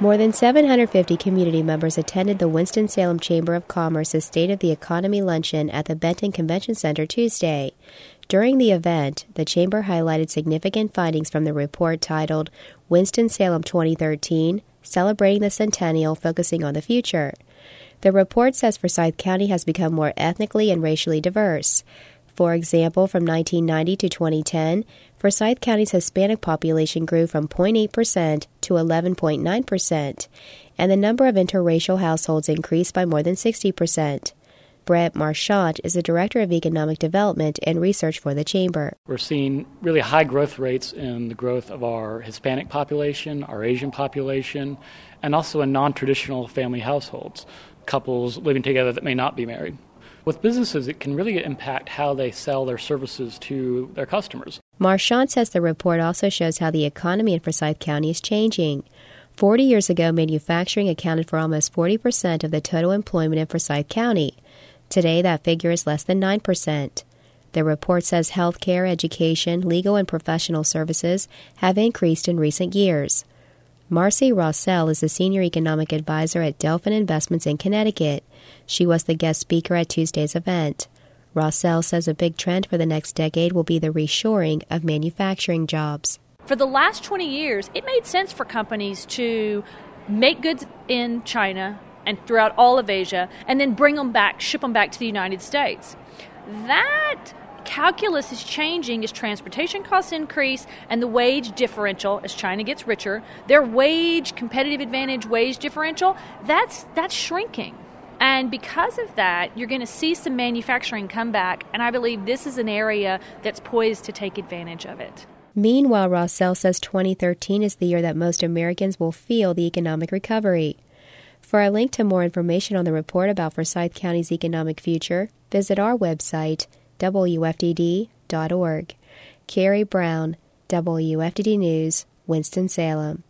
More than 750 community members attended the Winston-Salem Chamber of Commerce's State of the Economy luncheon at the Benton Convention Center Tuesday. During the event, the Chamber highlighted significant findings from the report titled Winston-Salem 2013 Celebrating the Centennial Focusing on the Future. The report says Forsyth County has become more ethnically and racially diverse. For example, from 1990 to 2010, Forsyth County's Hispanic population grew from 0.8% to 11.9%, and the number of interracial households increased by more than 60%. Bret Marchant is the Director of Economic Development and Research for the Chamber. We're seeing really high growth rates in the growth of our Hispanic population, our Asian population, and also in non traditional family households, couples living together that may not be married. With businesses, it can really impact how they sell their services to their customers. Marchant says the report also shows how the economy in Forsyth County is changing. 40 years ago, manufacturing accounted for almost 40% of the total employment in Forsyth County. Today, that figure is less than 9%. The report says healthcare, education, legal, and professional services have increased in recent years. Marci Rossell is a senior economic advisor at Delphin Investments in Connecticut. She was the guest speaker at Tuesday's event. Rossell says a big trend for the next decade will be the reshoring of manufacturing jobs. For the last 20 years, it made sense for companies to make goods in China and throughout all of Asia and then bring them back, ship them back to the United States. That calculus is changing as transportation costs increase and the wage differential as China gets richer, their wage competitive advantage wage differential, that's that's shrinking. And because of that, you're going to see some manufacturing come back, and I believe this is an area that's poised to take advantage of it. Meanwhile, Rossell says 2013 is the year that most Americans will feel the economic recovery. For a link to more information on the report about Forsyth County's economic future, visit our website, wfdd.org. Carrie Brown, WFDD News, Winston-Salem.